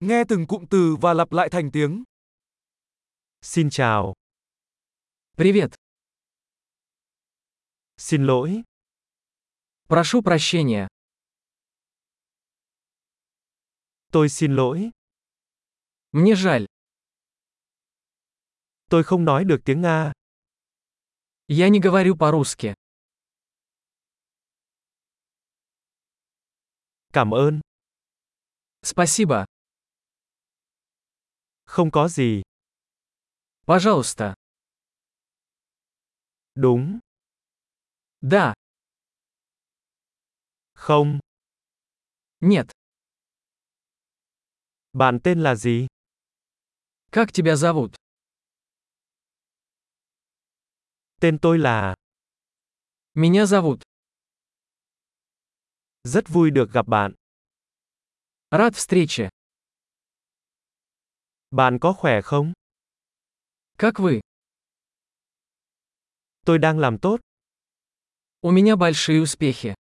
Nghe từng cụm từ và lặp lại thành tiếng. Xin chào, Привет. xin lỗi, Прошу прощения. tôi xin lỗi, Мне жаль. tôi không nói được tiếng Nga. Я не говорю по-русски. Cảm ơn, Спасибо. không có gì, Пожалуйста. đúng, Да. không, Нет. bạn tên là gì? Как тебя зовут? Tên tôi là, Меня зовут. rất vui được gặp bạn. Рад встрече. Bạn có khỏe không? Как вы? Tôi đang làm tốt. У меня большие успехи.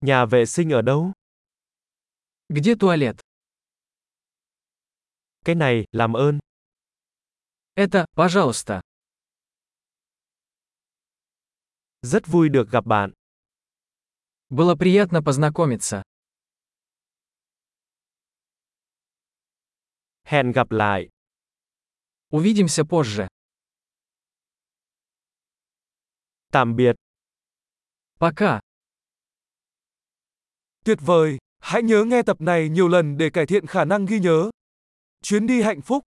Nhà vệ sinh ở đâu? Где туалет? Cái này, làm ơn. Это, пожалуйста. Rất vui được gặp bạn. Было приятно познакомиться. Hẹn gặp lại. Увидимся позже. Tạm biệt. Пока. Tuyệt vời! Hãy nhớ nghe tập này nhiều lần để cải thiện khả năng ghi nhớ. Chuyến đi hạnh phúc!